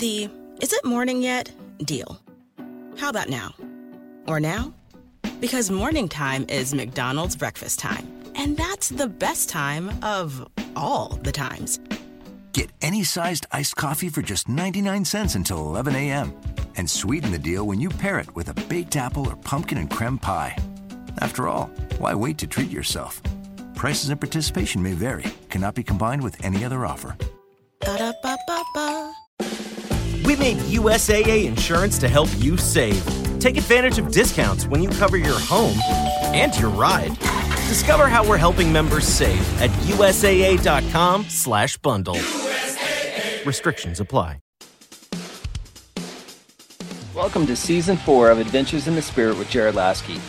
the is it morning yet deal. How about now? Or now? Because morning time is McDonald's breakfast time. And that's the best time of all the times. Get any sized iced coffee for just 99 cents until 11 a.m. And sweeten the deal when you pair it with a baked apple or pumpkin and creme pie. After all, why wait to treat yourself? Prices and participation may vary, cannot be combined with any other offer. Ba-da-ba-ba-ba. We made USAA insurance to help you save. Take advantage of discounts when you cover your home and your ride. Discover how we're helping members save at USAA.com/bundle. Restrictions apply. Welcome to season four of Adventures in the Spirit with Jared Laskey.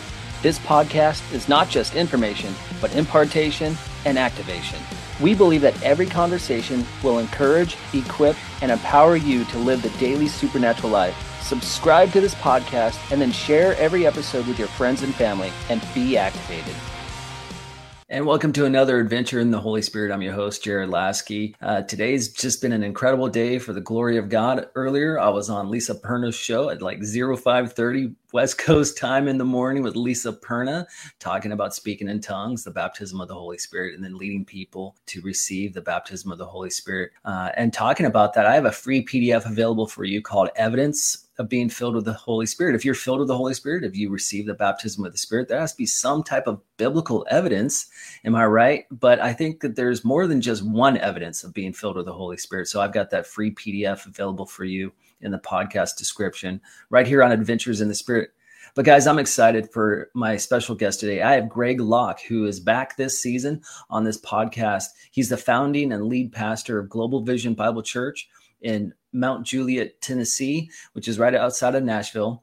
This podcast is not just information, but impartation and activation. We believe that every conversation will encourage, equip, and empower you to live the daily supernatural life. Subscribe to this podcast and then share every episode with your friends and family and be activated. And welcome to another adventure in the Holy Spirit. I'm your host, Jared Laskey. Uh, today's just been an incredible day for the glory of God. Earlier, I was on Lisa Perna's show at like 0530 West Coast time in the morning with Lisa Perna, talking about speaking in tongues, the baptism of the Holy Spirit, and then leading people to receive the baptism of the Holy Spirit. Uh, and talking about that, I have a free PDF available for you called Evidence of being filled with the Holy Spirit. If you're filled with the Holy Spirit, if you receive the baptism of the Spirit, there has to be some type of biblical evidence. Am I right? But I think that there's more than just one evidence of being filled with the Holy Spirit. So I've got that free PDF available for you in the podcast description right here on Adventures in the Spirit. But guys, I'm excited for my special guest today. I have Greg Locke, who is back this season on this podcast. He's the founding and lead pastor of Global Vision Bible Church in Mount Juliet, Tennessee, which is right outside of Nashville.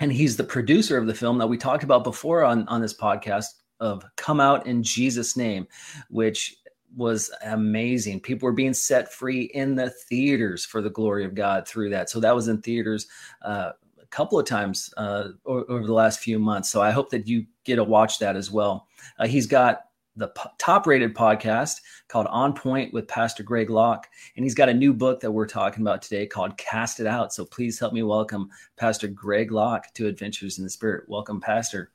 And he's the producer of the film that we talked about before on, on this podcast of Come Out in Jesus' Name, which was amazing. People were being set free in the theaters for the glory of God through that. So that was in theaters uh, a couple of times uh, over the last few months. So I hope that you get to watch that as well. Uh, he's got the top rated podcast called On Point with Pastor Greg Locke. And he's got a new book that we're talking about today called Cast It Out. So please help me welcome Pastor Greg Locke to Adventures in the Spirit. Welcome, Pastor.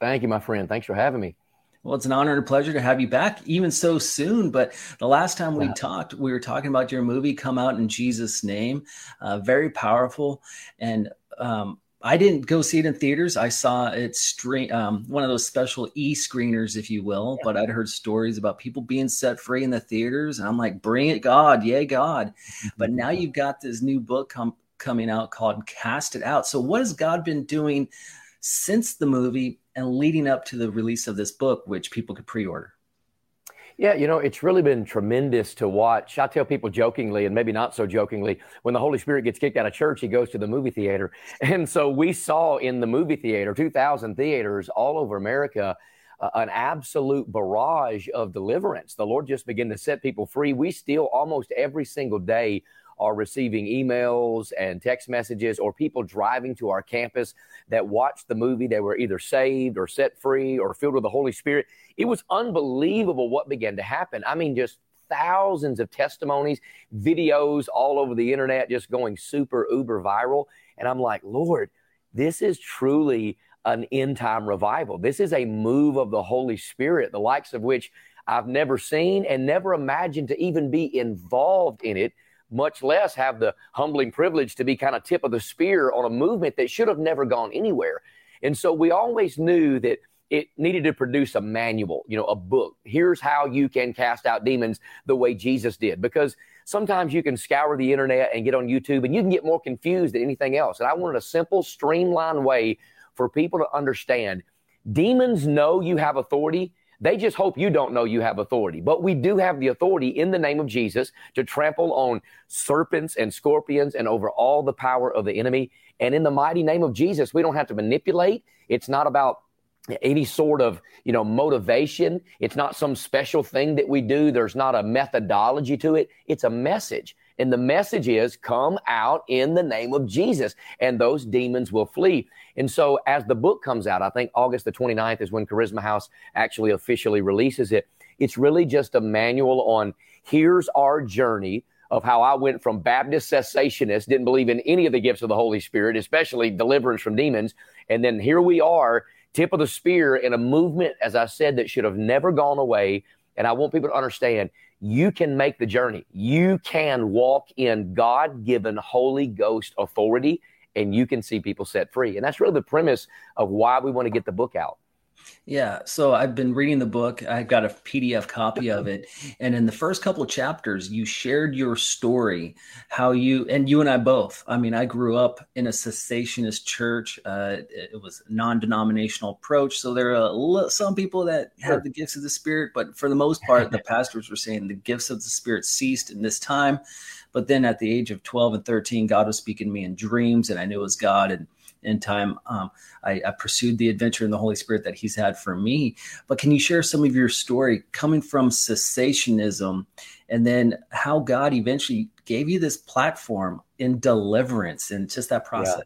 Thank you, my friend. Thanks for having me. Well, it's an honor and a pleasure to have you back, even so soon. But the last time we yeah. talked, we were talking about your movie, Come Out in Jesus' Name. Uh, very powerful. And um, I didn't go see it in theaters. I saw it stream um, one of those special e screeners, if you will. Yeah. But I'd heard stories about people being set free in the theaters, and I'm like, "Bring it, God! Yay, God!" but now you've got this new book com- coming out called "Cast It Out." So, what has God been doing since the movie and leading up to the release of this book, which people could pre-order? Yeah, you know, it's really been tremendous to watch. I tell people jokingly, and maybe not so jokingly, when the Holy Spirit gets kicked out of church, he goes to the movie theater. And so we saw in the movie theater, 2,000 theaters all over America, uh, an absolute barrage of deliverance. The Lord just began to set people free. We still almost every single day are receiving emails and text messages or people driving to our campus that watched the movie. They were either saved or set free or filled with the Holy Spirit. It was unbelievable what began to happen. I mean, just thousands of testimonies, videos all over the internet, just going super uber viral. And I'm like, Lord, this is truly an end time revival. This is a move of the Holy Spirit, the likes of which I've never seen and never imagined to even be involved in it much less have the humbling privilege to be kind of tip of the spear on a movement that should have never gone anywhere. And so we always knew that it needed to produce a manual, you know, a book. Here's how you can cast out demons the way Jesus did. Because sometimes you can scour the internet and get on YouTube and you can get more confused than anything else. And I wanted a simple, streamlined way for people to understand demons know you have authority they just hope you don't know you have authority. But we do have the authority in the name of Jesus to trample on serpents and scorpions and over all the power of the enemy. And in the mighty name of Jesus, we don't have to manipulate. It's not about any sort of you know motivation it's not some special thing that we do there's not a methodology to it it's a message and the message is come out in the name of Jesus and those demons will flee. And so as the book comes out, I think August the 29th is when Charisma House actually officially releases it. It's really just a manual on here's our journey of how I went from Baptist cessationist, didn't believe in any of the gifts of the Holy Spirit, especially deliverance from demons. And then here we are, tip of the spear in a movement, as I said, that should have never gone away. And I want people to understand you can make the journey. You can walk in God given Holy Ghost authority and you can see people set free. And that's really the premise of why we want to get the book out. Yeah, so I've been reading the book. I've got a PDF copy of it, and in the first couple of chapters, you shared your story, how you and you and I both. I mean, I grew up in a cessationist church. Uh, it was a non-denominational approach, so there are some people that have the gifts of the Spirit, but for the most part, the pastors were saying the gifts of the Spirit ceased in this time. But then at the age of 12 and 13, God was speaking to me in dreams, and I knew it was God. And in time, um, I, I, pursued the adventure in the Holy Spirit that He's had for me. But can you share some of your story coming from cessationism and then how God eventually gave you this platform in deliverance and just that process?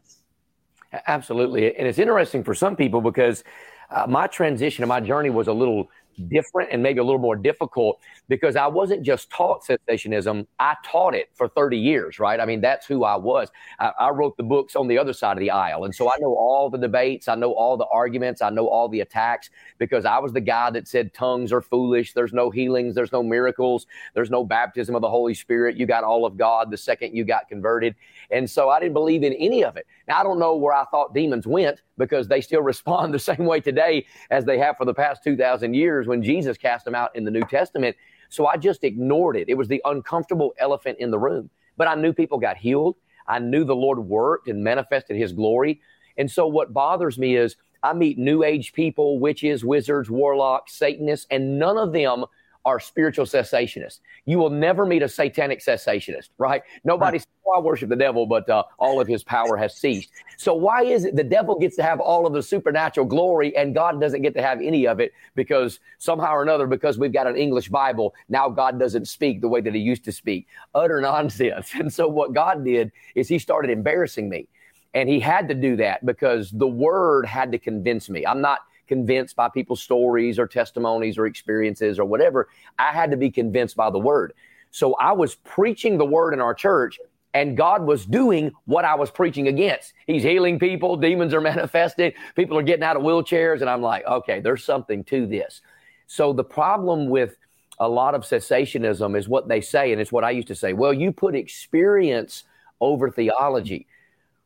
Yeah. Absolutely. And it's interesting for some people because uh, my transition and my journey was a little different and maybe a little more difficult because I wasn't just taught cessationism, I taught it for 30 years, right? I mean, that's who I was. I, I, wrote the books on the other side of the aisle. And so I know all the debates, I know all the arguments, I know all the attacks because I was the guy that said tongues are foolish, there's no healings, there's no miracles, there's no baptism of the Holy Spirit. You got all of God the second you got converted. And so I didn't believe in any of it. Now, I don't know where I thought demons went because they still respond the same way today as they have for the past 2,000 years when Jesus cast them out in the New Testament. So I just ignored it. It was the uncomfortable elephant in the room. But I knew people got healed. I knew the Lord worked and manifested his glory. And so what bothers me is I meet new age people, witches, wizards, warlocks, Satanists, and none of them are spiritual cessationists. You will never meet a satanic cessationist, right? Nobody says, oh, I worship the devil, but uh, all of his power has ceased. So why is it the devil gets to have all of the supernatural glory and God doesn't get to have any of it because somehow or another, because we've got an English Bible, now God doesn't speak the way that he used to speak? Utter nonsense. And so what God did is he started embarrassing me. And he had to do that because the word had to convince me. I'm not convinced by people's stories or testimonies or experiences or whatever. I had to be convinced by the word. So I was preaching the word in our church and God was doing what I was preaching against. He's healing people, demons are manifested, people are getting out of wheelchairs. And I'm like, okay, there's something to this. So the problem with a lot of cessationism is what they say, and it's what I used to say. Well, you put experience over theology.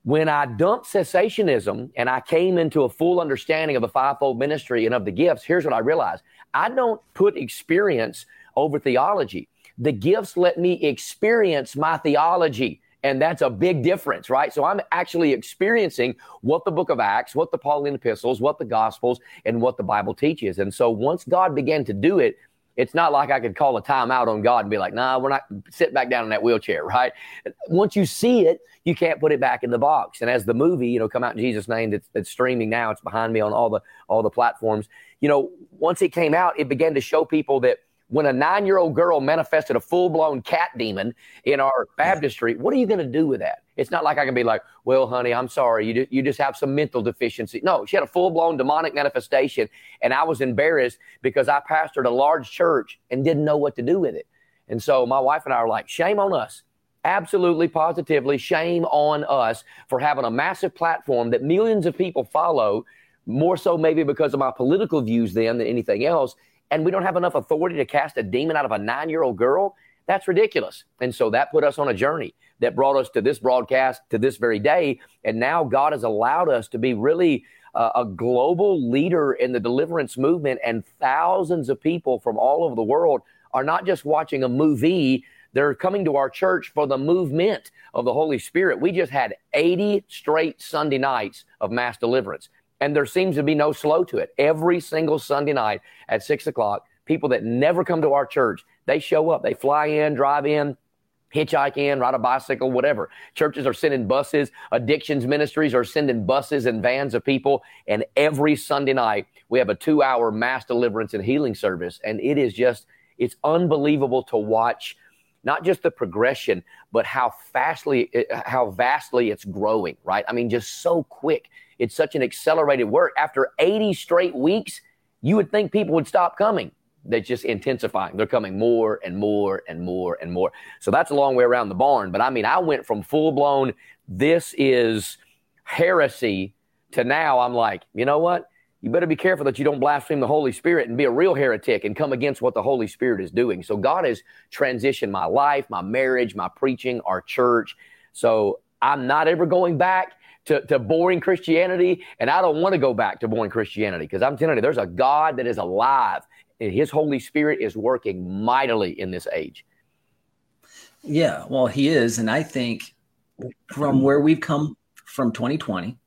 When I dumped cessationism and I came into a full understanding of the fivefold ministry and of the gifts, here's what I realized I don't put experience over theology. The gifts let me experience my theology. And that's a big difference, right? So I'm actually experiencing what the book of Acts, what the Pauline epistles, what the gospels, and what the Bible teaches. And so once God began to do it, it's not like I could call a timeout on God and be like, nah, we're not sit back down in that wheelchair, right? Once you see it, you can't put it back in the box. And as the movie, you know, come out in Jesus' name, that's, that's streaming now. It's behind me on all the all the platforms. You know, once it came out, it began to show people that when a nine year old girl manifested a full blown cat demon in our baptistry, what are you going to do with that? It's not like I can be like, well, honey, I'm sorry. You, you just have some mental deficiency. No, she had a full blown demonic manifestation. And I was embarrassed because I pastored a large church and didn't know what to do with it. And so my wife and I are like, shame on us absolutely positively shame on us for having a massive platform that millions of people follow, more so maybe because of my political views then than anything else. And we don't have enough authority to cast a demon out of a nine year old girl. That's ridiculous. And so that put us on a journey that brought us to this broadcast to this very day. And now God has allowed us to be really uh, a global leader in the deliverance movement, and thousands of people from all over the world are not just watching a movie they're coming to our church for the movement of the Holy Spirit. We just had 80 straight Sunday nights of mass deliverance. And there seems to be no slow to it. Every single Sunday night at six o'clock, people that never come to our church, they show up. They fly in, drive in, hitchhike in, ride a bicycle, whatever. Churches are sending buses. Addictions ministries are sending buses and vans of people. And every Sunday night, we have a two hour mass deliverance and healing service. And it is just, it's unbelievable to watch not just the progression, but how fastly, eh, how vastly it's growing, right? I mean, just so quick. It's such an accelerated work. After 80 straight weeks, you would think people would stop coming. They're just intensifying. They're coming more and more and more and more. So that's a long way around the barn. But I mean, I went from full blown, this is heresy to now I'm like, you know what? You better be careful that you don't blaspheme the Holy Spirit and be a real heretic and come against what the Holy Spirit is doing. So God has transitioned my life, my marriage, my preaching, our church. So I'm not ever going back to, to boring Christianity, and I don't want to go back to boring Christianity because I'm telling you, there's a God that is alive, and His Holy Spirit is working mightily in this age. Yeah, well, He is, and I think from where we've come from 2020,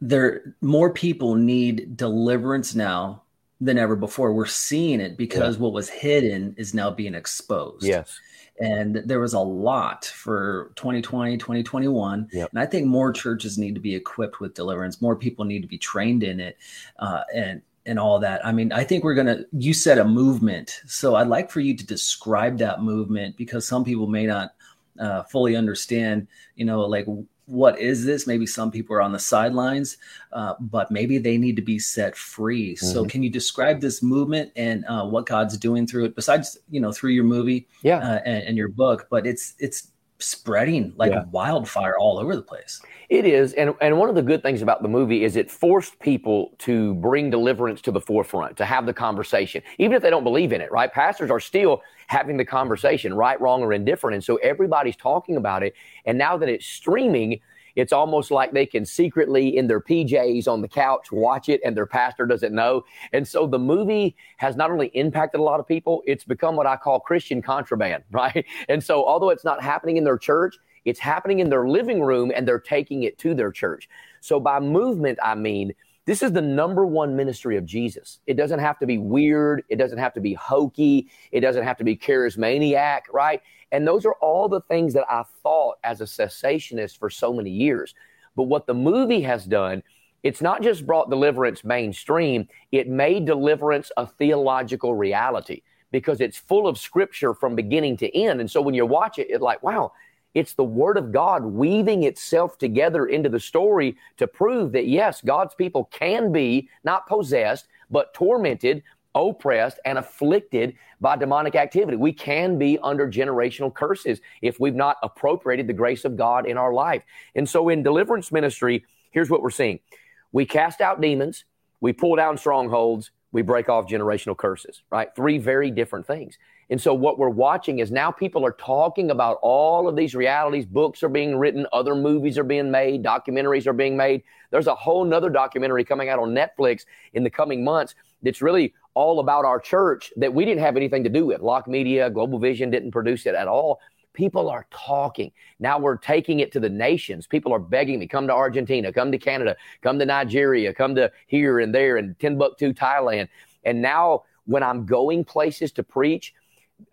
there more people need deliverance now than ever before. We're seeing it because yeah. what was hidden is now being exposed. Yes and there was a lot for 2020 2021 yep. and i think more churches need to be equipped with deliverance more people need to be trained in it uh, and and all that i mean i think we're gonna you said a movement so i'd like for you to describe that movement because some people may not uh, fully understand you know like what is this? Maybe some people are on the sidelines, uh, but maybe they need to be set free. Mm-hmm. So, can you describe this movement and uh, what God's doing through it? Besides, you know, through your movie, yeah, uh, and, and, your book, but it's it's spreading like yeah. wildfire all over the place. It is, and and one of the good things about the movie is it forced people to bring deliverance to the forefront, to have the conversation, even if they don't believe in it. Right? Pastors are still having the conversation, right, wrong, or indifferent, and so everybody's talking about it. And now that it's streaming, it's almost like they can secretly in their PJs on the couch watch it and their pastor doesn't know. And so the movie has not only impacted a lot of people, it's become what I call Christian contraband, right? And so although it's not happening in their church, it's happening in their living room and they're taking it to their church. So by movement, I mean, this is the number one ministry of Jesus. It doesn't have to be weird. It doesn't have to be hokey. It doesn't have to be charismaniac, right? And those are all the things that I thought as a cessationist for so many years. But what the movie has done, it's not just brought deliverance mainstream, it made deliverance a theological reality because it's full of scripture from beginning to end. And so when you watch it, it's like, wow, it's the word of God weaving itself together into the story to prove that yes, God's people can be not possessed, but tormented oppressed and afflicted by demonic activity. We can be under generational curses if we've not appropriated the grace of God in our life. And so in deliverance ministry, here's what we're seeing. We cast out demons, we pull down strongholds, we break off generational curses, right? Three very different things. And so what we're watching is now people are talking about all of these realities. Books are being written, other movies are being made, documentaries are being made. There's a whole nother documentary coming out on Netflix in the coming months that's really all about our church that we didn't have anything to do with. Locke Media, Global Vision didn't produce it at all. People are talking. Now we're taking it to the nations. People are begging me, come to Argentina, come to Canada, come to Nigeria, come to here and there and Timbuktu, Thailand. And now when I'm going places to preach,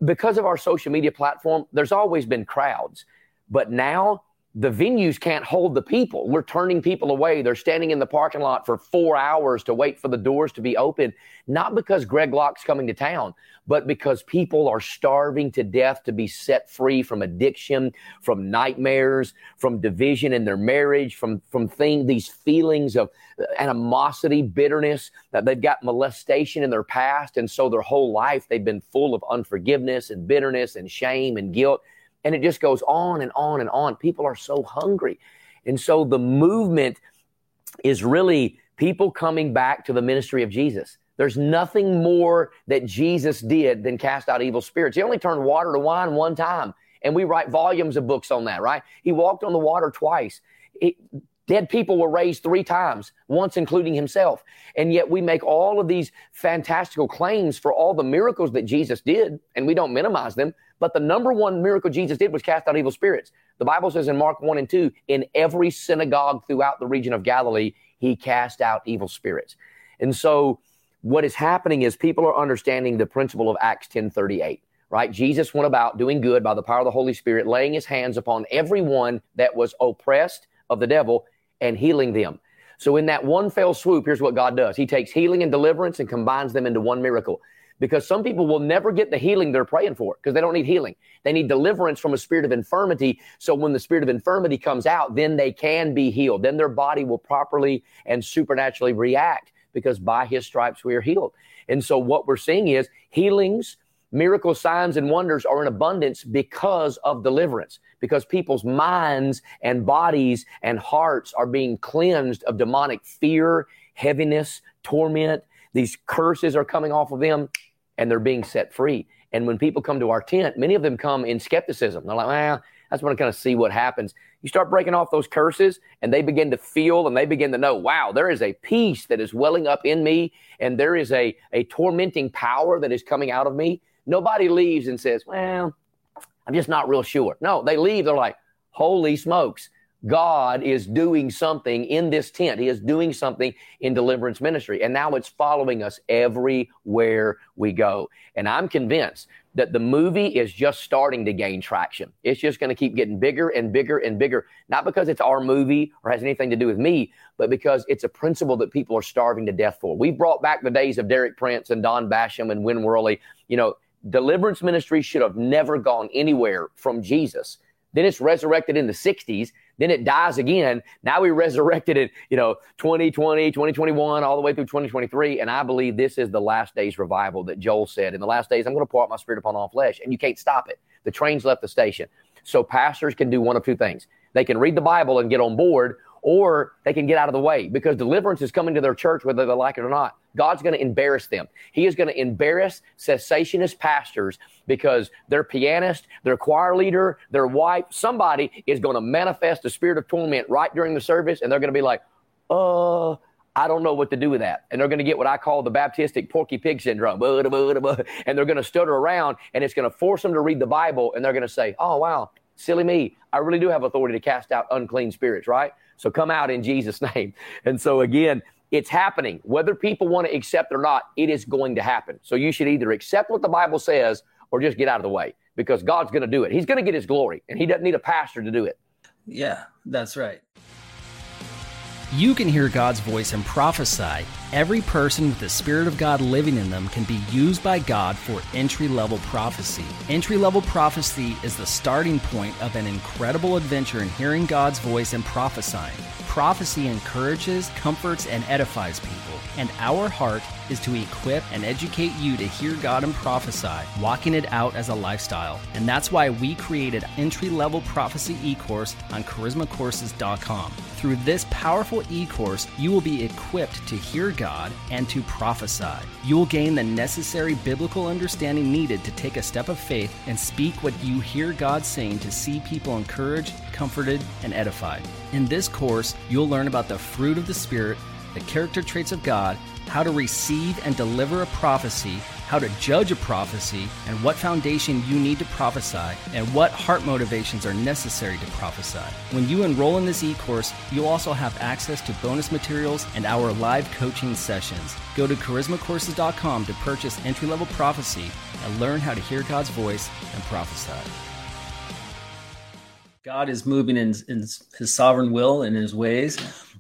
because of our social media platform, there's always been crowds. But now the venues can't hold the people. We're turning people away. They're standing in the parking lot for four hours to wait for the doors to be open, not because Greg Locke's coming to town, but because people are starving to death to be set free from addiction, from nightmares, from division in their marriage, from, from thing, these feelings of animosity, bitterness, that they've got molestation in their past. And so their whole life they've been full of unforgiveness and bitterness and shame and guilt. And it just goes on and on and on. People are so hungry. And so the movement is really people coming back to the ministry of Jesus. There's nothing more that Jesus did than cast out evil spirits. He only turned water to wine one time. And we write volumes of books on that, right? He walked on the water twice. It, Dead people were raised three times, once including himself. And yet we make all of these fantastical claims for all the miracles that Jesus did, and we don't minimize them. But the number one miracle Jesus did was cast out evil spirits. The Bible says in Mark 1 and 2, in every synagogue throughout the region of Galilee, he cast out evil spirits. And so what is happening is people are understanding the principle of Acts 10:38 right? Jesus went about doing good by the power of the Holy Spirit, laying his hands upon everyone that was oppressed of the devil, and healing them. So, in that one fell swoop, here's what God does He takes healing and deliverance and combines them into one miracle. Because some people will never get the healing they're praying for because they don't need healing. They need deliverance from a spirit of infirmity. So, when the spirit of infirmity comes out, then they can be healed. Then their body will properly and supernaturally react Because by his stripes we are healed. And so what we're seeing is healings, miracle signs, and wonders are in abundance because of deliverance, because people's minds and bodies and hearts are being cleansed of demonic fear, heaviness, torment. These curses are coming off of them and they're being set free. And when people come to our tent, many of them come in skepticism. They're like, well, I just want to kind of see what happens. You start breaking off those curses, and they begin to feel and they begin to know, wow, there is a peace that is welling up in me, and there is a, a tormenting power that is coming out of me. Nobody leaves and says, well, I'm just not real sure. No, they leave. They're like, holy smokes. God is doing something in this tent. He is doing something in deliverance ministry. And now it's following us everywhere we go. And I'm convinced that the movie is just starting to gain traction. It's just going to keep getting bigger and bigger and bigger, not because it's our movie or has anything to do with me, but because it's a principle that people are starving to death for. We brought back the days of Derek Prince and Don Basham and Win Worley. You know, deliverance ministry should have never gone anywhere from Jesus. Then it's resurrected in the 60s. Then it dies again. Now we resurrected it, you know, 2020, 2021, all the way through 2023. And I believe this is the last days revival that Joel said. In the last days, I'm going to pour out my spirit upon all flesh. And you can't stop it. The train's left the station. So pastors can do one of two things. They can read the Bible and get on board, or they can get out of the way because deliverance is coming to their church whether they like it or not. God's going to embarrass them. He is going to embarrass cessationist pastors because their pianist, their choir leader, their wife, somebody is going to manifest the spirit of torment right during the service, and they're going to be like, uh, I don't know what to do with that. And they're going to get what I call the Baptistic porky pig syndrome. And they're going to stutter around, and it's going to force them to read the Bible, and they're going to say, oh, wow, silly me. I really do have authority to cast out unclean spirits, right? So come out in Jesus' name. And so again, it's happening. Whether people want to accept or not, it is going to happen. So you should either accept what the Bible says or just get out of the way because God's going to do it. He's going to get his glory and he doesn't need a pastor to do it. Yeah, that's right. You can hear God's voice and prophesy. Every person with the Spirit of God living in them can be used by God for entry level prophecy. Entry level prophecy is the starting point of an incredible adventure in hearing God's voice and prophesying. Prophecy encourages, comforts, and edifies people, and our heart is to equip and educate you to hear God and prophesy, walking it out as a lifestyle. And that's why we created entry level prophecy e course on charismacourses.com. Through this powerful e course, you will be equipped to hear God and to prophesy. You will gain the necessary biblical understanding needed to take a step of faith and speak what you hear God saying to see people encouraged, comforted, and edified. In this course, you'll learn about the fruit of the Spirit, the character traits of God, how to receive and deliver a prophecy, how to judge a prophecy, and what foundation you need to prophesy, and what heart motivations are necessary to prophesy. When you enroll in this e course, you'll also have access to bonus materials and our live coaching sessions. Go to charismacourses.com to purchase entry level prophecy and learn how to hear God's voice and prophesy. God is moving in, in his sovereign will and his ways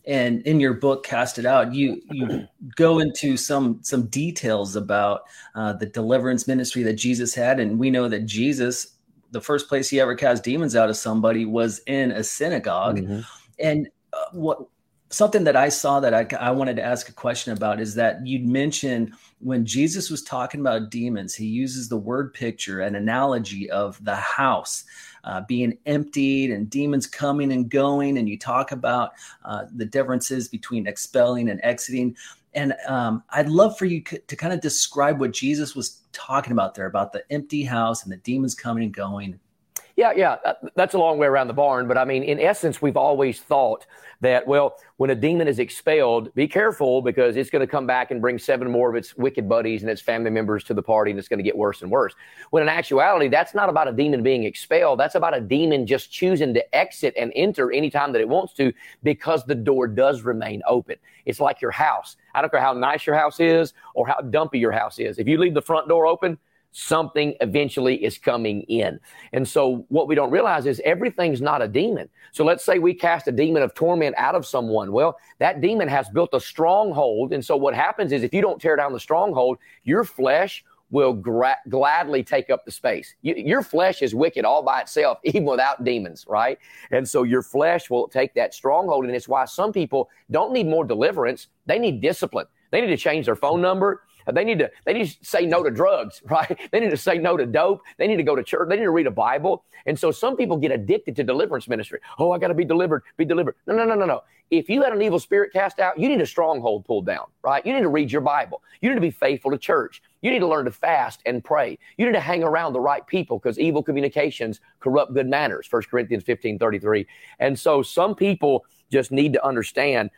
and in your book cast it out you you go into some some details about uh, the deliverance ministry that jesus had and we know that jesus the first place he ever cast demons out of somebody was in a synagogue mm-hmm. and uh, what something that i saw that I, I wanted to ask a question about is that you'd mentioned when jesus was talking about demons he uses the word picture an analogy of the house uh, being emptied and demons coming and going. And you talk about uh, the differences between expelling and exiting. And um, I'd love for you to kind of describe what Jesus was talking about there about the empty house and the demons coming and going. Yeah, yeah, uh, that's a long way around the barn. But I mean, in essence, we've always thought that, well, when a demon is expelled, be careful because it's going to come back and bring seven more of its wicked buddies and its family members to the party, and it's going to get worse and worse. When in actuality, that's not about a demon being expelled. That's about a demon just choosing to exit and enter anytime that it wants to because the door does remain open. It's like your house. I don't care how nice your house is or how dumpy your house is. If you leave the front door open, something eventually is coming in. And so what we don't realize is everything's not a demon. So let's say we cast a demon of torment out of someone. Well, that demon has built a stronghold. And so what happens is if you don't tear down the stronghold, your flesh will gra- gladly take up the space. You, your flesh is wicked all by itself, even without demons, right? And so your flesh will take that stronghold. And it's why some people don't need more deliverance. They need discipline. They need to change their phone number. They need to they need to say no to drugs, right? They need to say no to dope. They need to go to church. They need to read a Bible. And so some people get addicted to deliverance ministry. Oh, I got to be delivered, be delivered. No, no, no, no, no. If you had an evil spirit cast out, you need a stronghold pulled down, right? You need to read your Bible. You need to be faithful to church. You need to learn to fast and pray. You need to hang around the right people because evil communications corrupt good manners. 1 Corinthians 15, 33. And so some people just need to understand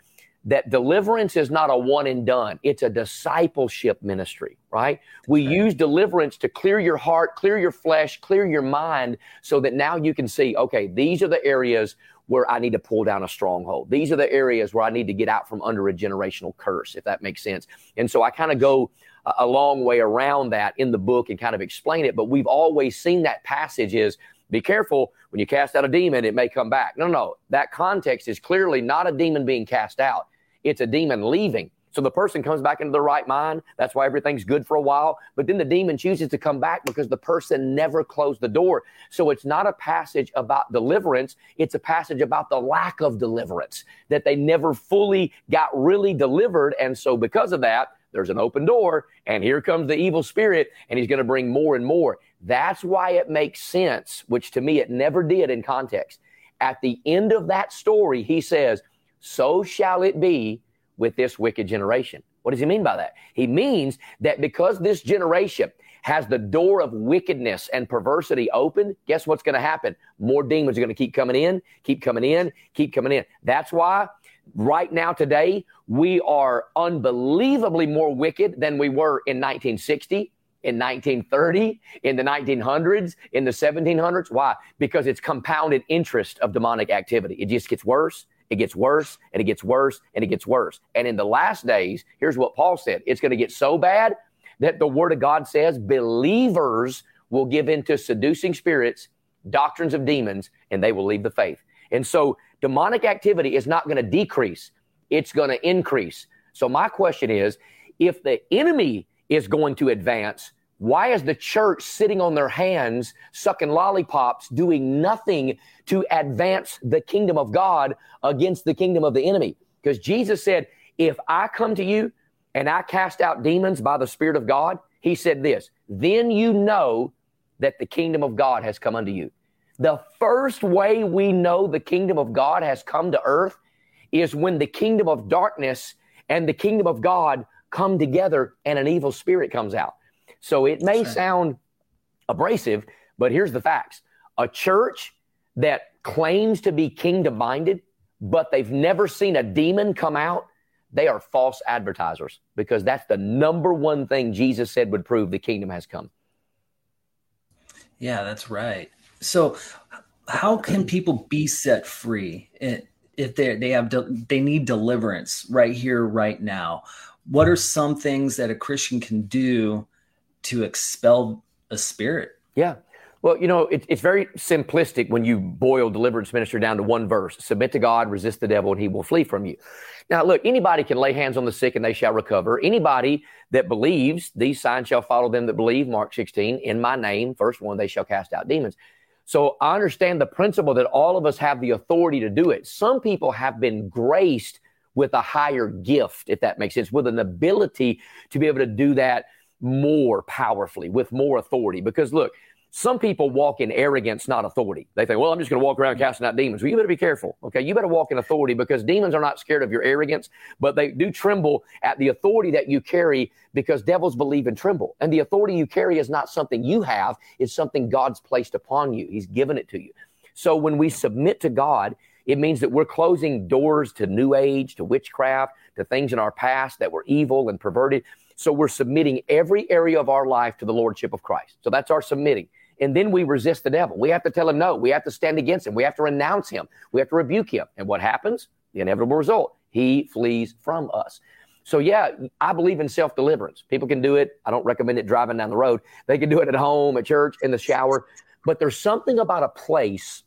that deliverance is not a one and done. It's a discipleship ministry, right? We use deliverance to clear your heart, clear your flesh, clear your mind so that now you can see, okay, these are the areas where I need to pull down a stronghold. These are the areas where I need to get out from under a generational curse, if that makes sense. And so I kind of go a long way around that in the book and kind of explain it. But we've always seen that passage is be careful when you cast out a demon, it may come back. No, no, that context is clearly not a demon being cast out it's a demon leaving. So the person comes back into the right mind. That's why everything's good for a while. But then the demon chooses to come back because the person never closed the door. So it's not a passage about deliverance. It's a passage about the lack of deliverance, that they never fully got really delivered. And so because of that, there's an open door and here comes the evil spirit and he's going to bring more and more. That's why it makes sense, which to me it never did in context. At the end of that story, he says, so shall it be with this wicked generation. What does he mean by that? He means that because this generation has the door of wickedness and perversity open, guess what's going to happen? More demons are going to keep coming in, keep coming in, keep coming in. That's why right now, today, we are unbelievably more wicked than we were in 1960 in 1930, in the 1900s, in the 1700s. Why? Because it's compounded interest of demonic activity. It just gets worse it gets worse and it gets worse and it gets worse. And in the last days, here's what Paul said it's going to get so bad that the word of God says believers will give into seducing spirits, doctrines of demons, and they will leave the faith. And so demonic activity is not going to decrease, it's going to increase. So my question is if the enemy is going to advance, why is the church sitting on their hands, sucking lollipops, doing nothing to advance the kingdom of God against the kingdom of the enemy? Because Jesus said, If I come to you and I cast out demons by the Spirit of God, he said this, then you know that the kingdom of God has come unto you. The first way we know the kingdom of God has come to earth is when the kingdom of darkness and the kingdom of God come together and an evil spirit comes out. So it may right. sound abrasive, but here's the facts. A church that claims to be kingdom minded, but they've never seen a demon come out, they are false advertisers because that's the number one thing Jesus said would prove the kingdom has come. Yeah, that's right. So, how can people be set free if they they have they need deliverance right here, right now? What are some things that a Christian can do to expel a spirit. Yeah. Well, you know, it, it's very simplistic when you boil deliverance minister down to one verse submit to God, resist the devil, and he will flee from you. Now, look, anybody can lay hands on the sick and they shall recover. Anybody that believes, these signs shall follow them that believe, Mark 16, in my name, first one, they shall cast out demons. So I understand the principle that all of us have the authority to do it. Some people have been graced with a higher gift, if that makes sense, with an ability to be able to do that more powerfully, with more authority. Because look, some people walk in arrogance, not authority. They think, well, I'm just going to walk around casting out demons. Well, you better be careful. Okay. You better walk in authority because demons are not scared of your arrogance, but they do tremble at the authority that you carry because devils believe and tremble. And the authority you carry is not something you have, it's something God's placed upon you. He's given it to you. So when we submit to God, it means that we're closing doors to new age, to witchcraft, to things in our past that were evil and perverted. So we're submitting every area of our life to the Lordship of Christ. So that's our submitting. And then we resist the devil. We have to tell him no. We have to stand against him. We have to renounce him. We have to rebuke him. And what happens? The inevitable result. He flees from us. So yeah, I believe in self deliverance. People can do it. I don't recommend it driving down the road. They can do it at home, at church, in the shower. But there's something about a place,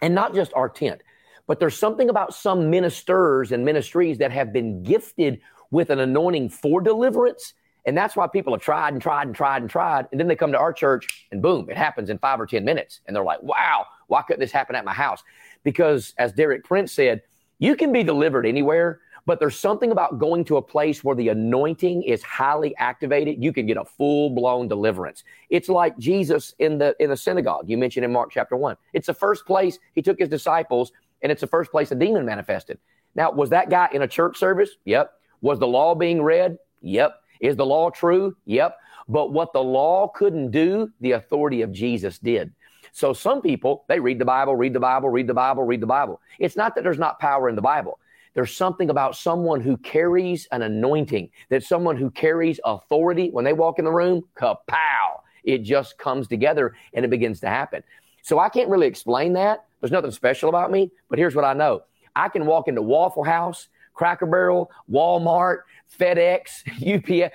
and not just our tent, but there's something about some ministers and ministries that have been gifted with an anointing for deliverance. And that's why people have tried and tried and tried and tried. And then they come to our church and boom, it happens in five or 10 minutes. And they're like, wow, why couldn't this happen at my house? Because as Derek Prince said, you can be delivered anywhere, But there's something about going to a place where the anointing is highly activated. You can get a full blown deliverance. It's like Jesus in the in the synagogue. You mentioned in Mark chapter one. It's the first place he took his disciples, and it's the first place a demon manifested. Now, was that guy in a church service? Yep. Was the law being read? Yep. Is the law true? Yep. But what the law couldn't do, the authority of Jesus did. So some people, they read the Bible, read the Bible, read the Bible, read the Bible. It's not that there's not power in the Bible. There's something about someone who carries an anointing, that someone who carries authority when they walk in the room, kapow, it just comes together and it begins to happen. So I can't really explain that. There's nothing special about me, but here's what I know. I can walk into Waffle House, Cracker Barrel, Walmart, FedEx, UPS,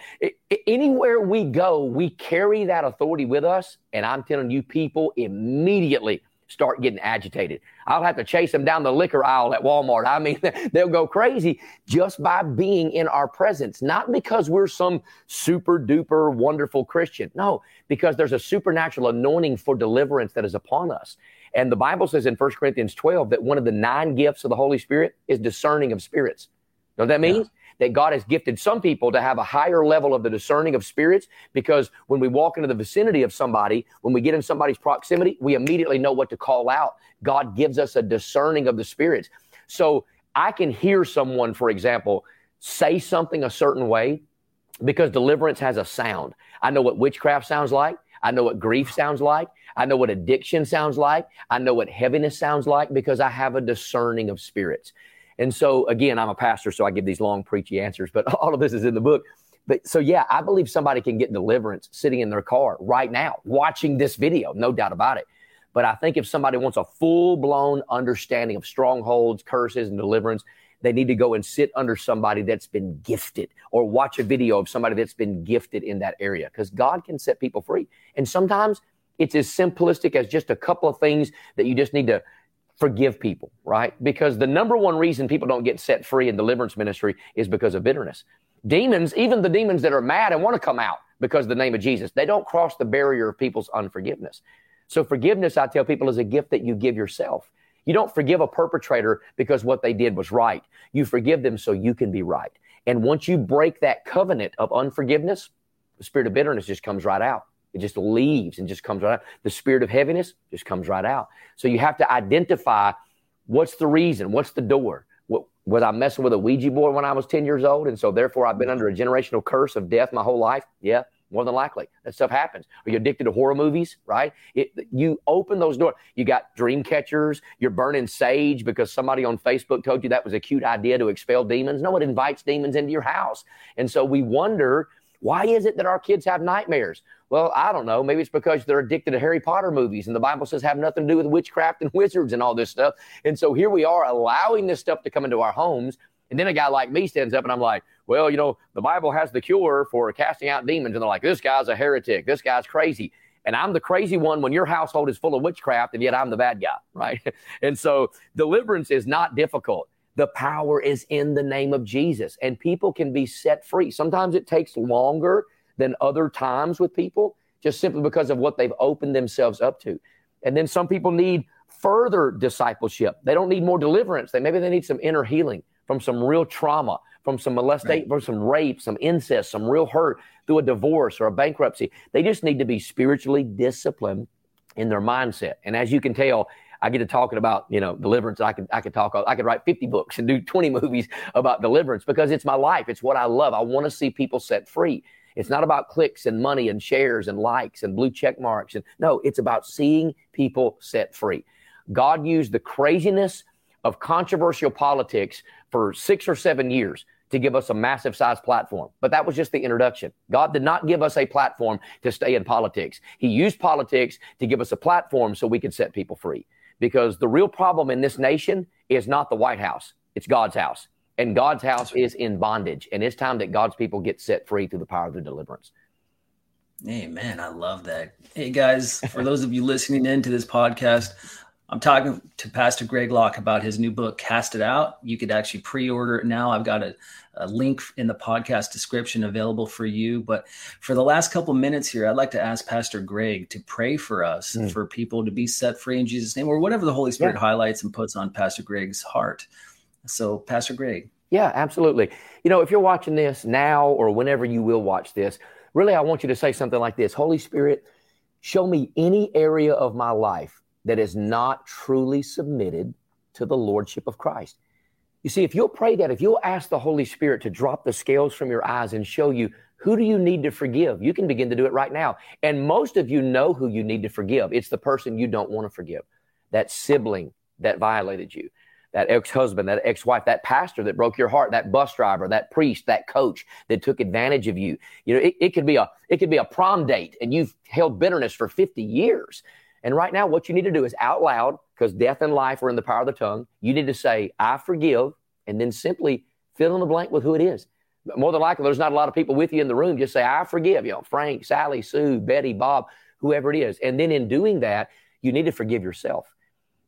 anywhere we go, we carry that authority with us. And I'm telling you, people immediately start getting agitated. I'll have to chase them down the liquor aisle at Walmart. I mean, they'll go crazy just by being in our presence, not because we're some super duper wonderful Christian. No, because there's a supernatural anointing for deliverance that is upon us. And the Bible says in 1 Corinthians 12 that one of the nine gifts of the Holy Spirit is discerning of spirits. You know what that means? Yeah that God has gifted some people to have a higher level of the discerning of spirits because when we walk into the vicinity of somebody, when we get in somebody's proximity, we immediately know what to call out. God gives us a discerning of the spirits. So I can hear someone, for example, say something a certain way because deliverance has a sound. I know what witchcraft sounds like. I know what grief sounds like. I know what addiction sounds like. I know what heaviness sounds like because I have a discerning of spirits. And so, again, I'm a pastor, so I give these long, preachy answers, but all of this is in the book. But so, yeah, I believe somebody can get deliverance sitting in their car right now, watching this video, no doubt about it. But I think if somebody wants a full blown understanding of strongholds, curses, and deliverance, they need to go and sit under somebody that's been gifted or watch a video of somebody that's been gifted in that area because God can set people free. And sometimes it's as simplistic as just a couple of things that you just need to forgive people, right? Because the number one reason people don't get set free in deliverance ministry is because of bitterness. Demons, even the demons that are mad and want to come out because of the name of Jesus, they don't cross the barrier of people's unforgiveness. So forgiveness, I tell people, is a gift that you give yourself. You don't forgive a perpetrator because what they did was right. You forgive them so you can be right. And once you break that covenant of unforgiveness, the spirit of bitterness just comes right out. It just leaves and just comes right out. The spirit of heaviness just comes right out. So you have to identify what's the reason, what's the door. Was I messing with a Ouija board when I was 10 years old? And so therefore I've been under a generational curse of death my whole life? Yeah, more than likely. That stuff happens. Are you addicted to horror movies? Right? It, you open those doors. You got dream catchers. You're burning sage because somebody on Facebook told you that was a cute idea to expel demons. No, it invites demons into your house. And so we wonder why is it that our kids have nightmares? Well, I don't know. Maybe it's because they're addicted to Harry Potter movies and the Bible says have nothing to do with witchcraft and wizards and all this stuff. And so here we are allowing this stuff to come into our homes. And then a guy like me stands up and I'm like, well, you know, the Bible has the cure for casting out demons. And they're like, this guy's a heretic. This guy's crazy. And I'm the crazy one when your household is full of witchcraft and yet I'm the bad guy, right? and so deliverance is not difficult. The power is in the name of Jesus, and people can be set free. Sometimes it takes longer than other times with people, just simply because of what they've opened themselves up to. And then some people need further discipleship. They don't need more deliverance. They maybe they need some inner healing from some real trauma, from some molestation, right. from some rape, some incest, some real hurt through a divorce or a bankruptcy. They just need to be spiritually disciplined in their mindset. And as you can tell, I get to talking about, you know, deliverance. I could, I could talk, I could write 50 books and do 20 movies about deliverance because it's my life. It's what I love. I want to see people set free. It's not about clicks and money and shares and likes and blue check marks. And no, it's about seeing people set free. God used the craziness of controversial politics for six or seven years to give us a massive size platform. But that was just the introduction. God did not give us a platform to stay in politics. He used politics to give us a platform so we could set people free because the real problem in this nation is not the White House, it's God's house. And God's house is in bondage. And it's time that God's people get set free through the power of the deliverance. Amen. I love that. Hey, guys, for those of you listening in to this podcast, I'm talking to Pastor Greg Locke about his new book, Cast It Out. You could actually pre order it now. I've got a a link in the podcast description available for you. But for the last couple minutes here, I'd like to ask Pastor Greg to pray for us, mm. for people to be set free in Jesus' name, or whatever the Holy Spirit yeah. highlights and puts on Pastor Greg's heart. So, Pastor Greg. Yeah, absolutely. You know, if you're watching this now or whenever you will watch this, really, I want you to say something like this Holy Spirit, show me any area of my life that is not truly submitted to the Lordship of Christ. You see, if you'll pray that, if you'll ask the Holy Spirit to drop the scales from your eyes and show you who do you need to forgive, you can begin to do it right now. And most of you know who you need to forgive. It's the person you don't want to forgive, that sibling that violated you, that ex husband, that ex wife, that pastor that broke your heart, that bus driver, that priest, that coach that took advantage of you. You know, it, it could be a it could be a prom date and you've held bitterness for 50 years. And right now, what you need to do is out loud, because death and life are in the power of the tongue. You need to say, I forgive, and then simply fill in the blank with who it is. More than likely, there's not a lot of people with you in the room. Just say, I forgive, you know, Frank, Sally, Sue, Betty, Bob, whoever it is. And then in doing that, you need to forgive yourself.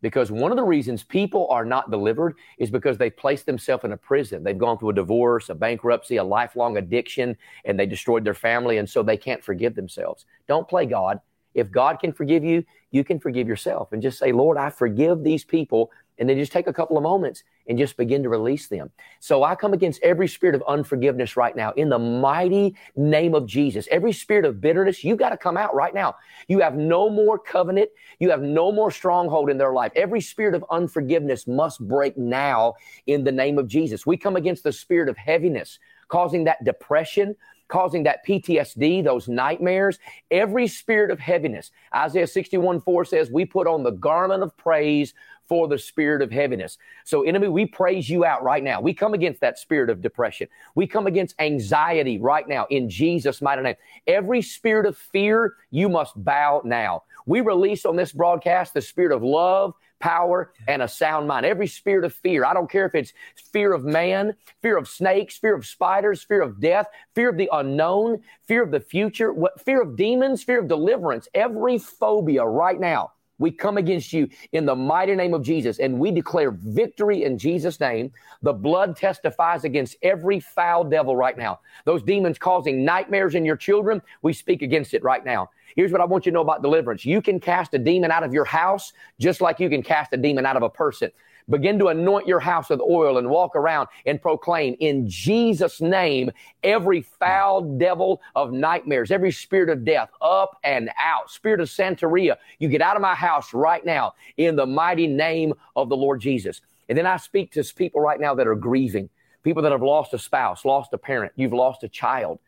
Because one of the reasons people are not delivered is because they placed themselves in a prison. They've gone through a divorce, a bankruptcy, a lifelong addiction, and they destroyed their family. And so they can't forgive themselves. Don't play God. If God can forgive you, you can forgive yourself and just say, Lord, I forgive these people. And then just take a couple of moments and just begin to release them. So I come against every spirit of unforgiveness right now in the mighty name of Jesus. Every spirit of bitterness, you got to come out right now. You have no more covenant. You have no more stronghold in their life. Every spirit of unforgiveness must break now in the name of Jesus. We come against the spirit of heaviness causing that depression, causing that PTSD, those nightmares, every spirit of heaviness. Isaiah 61 4 says, We put on the garment of praise for the spirit of heaviness. So, enemy, we praise you out right now. We come against that spirit of depression. We come against anxiety right now in Jesus' mighty name. Every spirit of fear, you must bow now. We release on this broadcast the spirit of love, power, and a sound mind. Every spirit of fear, I don't care if it's fear of man, fear of snakes, fear of spiders, fear of death, fear of the unknown, fear of the future, what, fear of demons, fear of deliverance, every phobia right now. We come against you in the mighty name of Jesus and we declare victory in Jesus' name. The blood testifies against every foul devil right now. Those demons causing nightmares in your children, we speak against it right now. Here's what I want you to know about deliverance. You can cast a demon out of your house just like you can cast a demon out of a person. Begin to anoint your house with oil and walk around and proclaim in Jesus' name every foul devil of nightmares, every spirit of death up and out. Spirit of Santeria, you get out of my house right now in the mighty name of the Lord Jesus. And then I speak to people right now that are grieving, people that have lost a spouse, lost a parent, you've lost a child.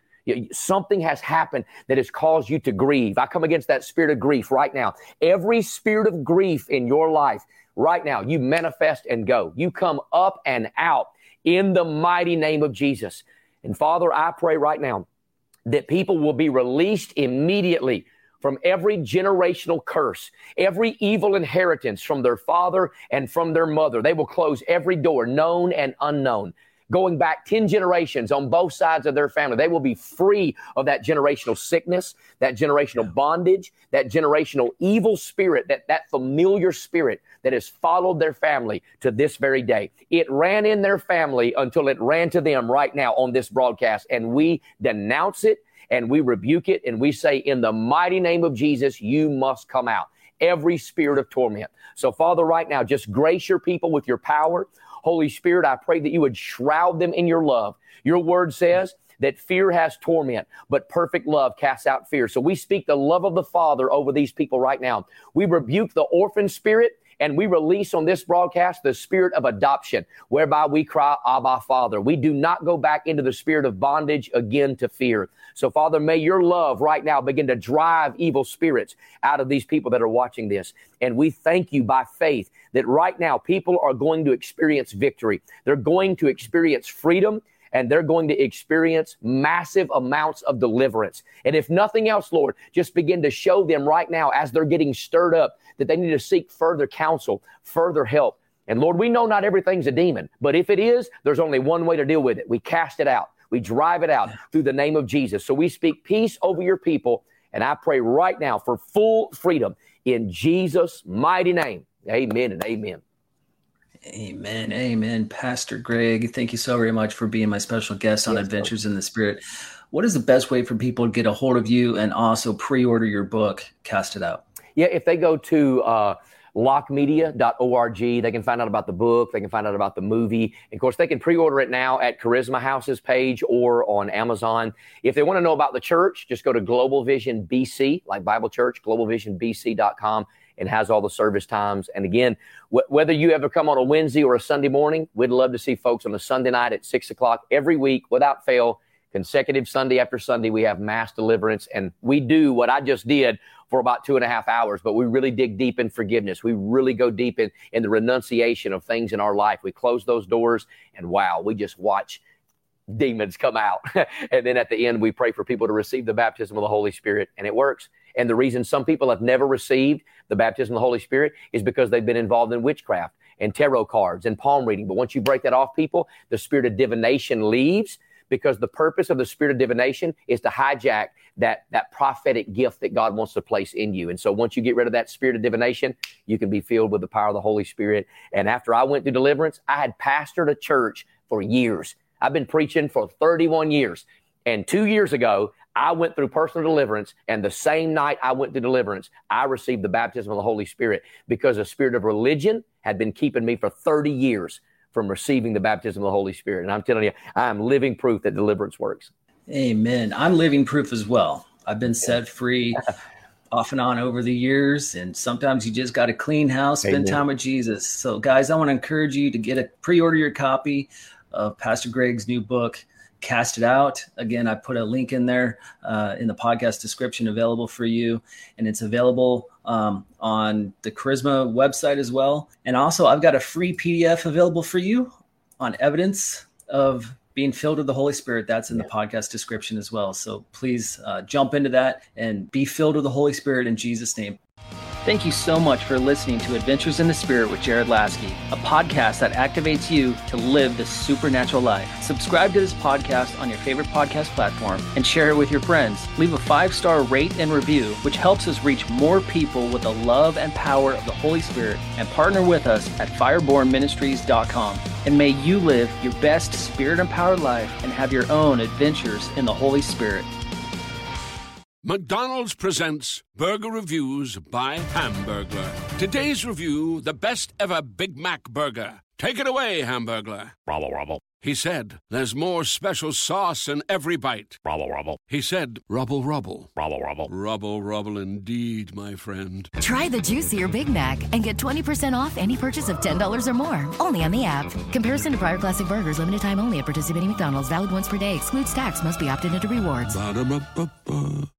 Something has happened that has caused you to grieve. I come against that spirit of grief right now. Every spirit of grief in your life, right now, you manifest and go. You come up and out in the mighty name of Jesus. And Father, I pray right now that people will be released immediately from every generational curse, every evil inheritance from their father and from their mother. They will close every door, known and unknown going back 10 generations on both sides of their family. They will be free of that generational sickness, that generational bondage, that generational evil spirit, that, that familiar spirit that has followed their family to this very day. It ran in their family until it ran to them right now on this broadcast. And we denounce it and we rebuke it and we say, in the mighty name of Jesus, you must come out. Every spirit of torment. So, Father, right now, just grace your people with your power. Holy Spirit, I pray that you would shroud them in your love. Your word says that fear has torment, but perfect love casts out fear. So we speak the love of the Father over these people right now. We rebuke the orphan spirit and we release on this broadcast the spirit of adoption, whereby we cry, Abba, Father. We do not go back into the spirit of bondage again to fear. So, Father, may your love right now begin to drive evil spirits out of these people that are watching this. And we thank you by faith that right now people are going to experience victory. They're going to experience freedom and they're going to experience massive amounts of deliverance. And if nothing else, Lord, just begin to show them right now as they're getting stirred up that they need to seek further counsel, further help. And Lord, we know not everything's a demon, but if it is, there's only one way to deal with it. We cast it out. We drive it out through the name of Jesus. So we speak peace over your people. And I pray right now for full freedom in Jesus' mighty name. Amen and amen. Amen. Amen. Pastor Greg, thank you so very much for being my special guest on yes, Adventures in the Spirit. What is the best way for people to get a hold of you and also pre order your book, Cast It Out? Yeah, if they go to uh, lockemedia.org. They can find out about the book. They can find out about the movie. And of course, they can pre-order it now at Charisma House's page or on Amazon. If they want to know about the church, just go to Global Vision BC, like Bible Church, globalvisionbc.com and has all the service times. And again, wh- whether you ever come on a Wednesday or a Sunday morning, we'd love to see folks on a Sunday night at six o'clock every week without fail. Consecutive Sunday after Sunday, we have mass deliverance, and we do what I just did for about two and a half hours, but we really dig deep in forgiveness. We really go deep in, in the renunciation of things in our life. We close those doors, and wow, we just watch demons come out. and then at the end, we pray for people to receive the baptism of the Holy Spirit, and it works. And the reason some people have never received the baptism of the Holy Spirit is because they've been involved in witchcraft and tarot cards and palm reading. But once you break that off, people, the spirit of divination leaves because the purpose of the spirit of divination is to hijack that, that prophetic gift that God wants to place in you. And so once you get rid of that spirit of divination, you can be filled with the power of the Holy Spirit. And after I went through deliverance, I had pastored a church for years. I've been preaching for 31 years. And two years ago, I went through personal deliverance, and the same night I went through deliverance, I received the baptism of the Holy Spirit because the spirit of religion had been keeping me for 30 years from receiving the baptism of the Holy Spirit. And I'm telling you, I am living proof that deliverance works. Amen. I'm living proof as well. I've been set free off and on over the years, and sometimes you just got to clean house, spend Amen. time with Jesus. So, guys, I want to encourage you to get a pre-order your copy of Pastor Greg's new book cast it out. Again, I put a link in there uh, in the podcast description available for you, and it's available um, on the Charisma website as well. And also, I've got a free PDF available for you on evidence of being filled with the Holy Spirit. That's in the podcast description as well. So please uh, jump into that and be filled with the Holy Spirit in Jesus' name. Thank you so much for listening to Adventures in the Spirit with Jared Laskey, a podcast that activates you to live the supernatural life. Subscribe to this podcast on your favorite podcast platform and share it with your friends. Leave a five star rate and review, which helps us reach more people with the love and power of the Holy Spirit. And partner with us at firebornministries.com. And may you live your best spirit empowered life and have your own adventures in the Holy Spirit. McDonald's presents Burger Reviews by Hamburglar. Today's review the best ever Big Mac burger. Take it away, Hamburglar. Rubble, rubble. He said, There's more special sauce in every bite. Rubble, rubble. He said, Rubble, rubble. Rubble, rubble. Rubble, rubble indeed, my friend. Try the juicier Big Mac and get 20% off any purchase of $10 or more. Only on the app. Comparison to prior classic burgers, limited time only at participating McDonald's, valid once per day, excludes tax, must be opted into rewards. Ba-da-ba-ba-ba.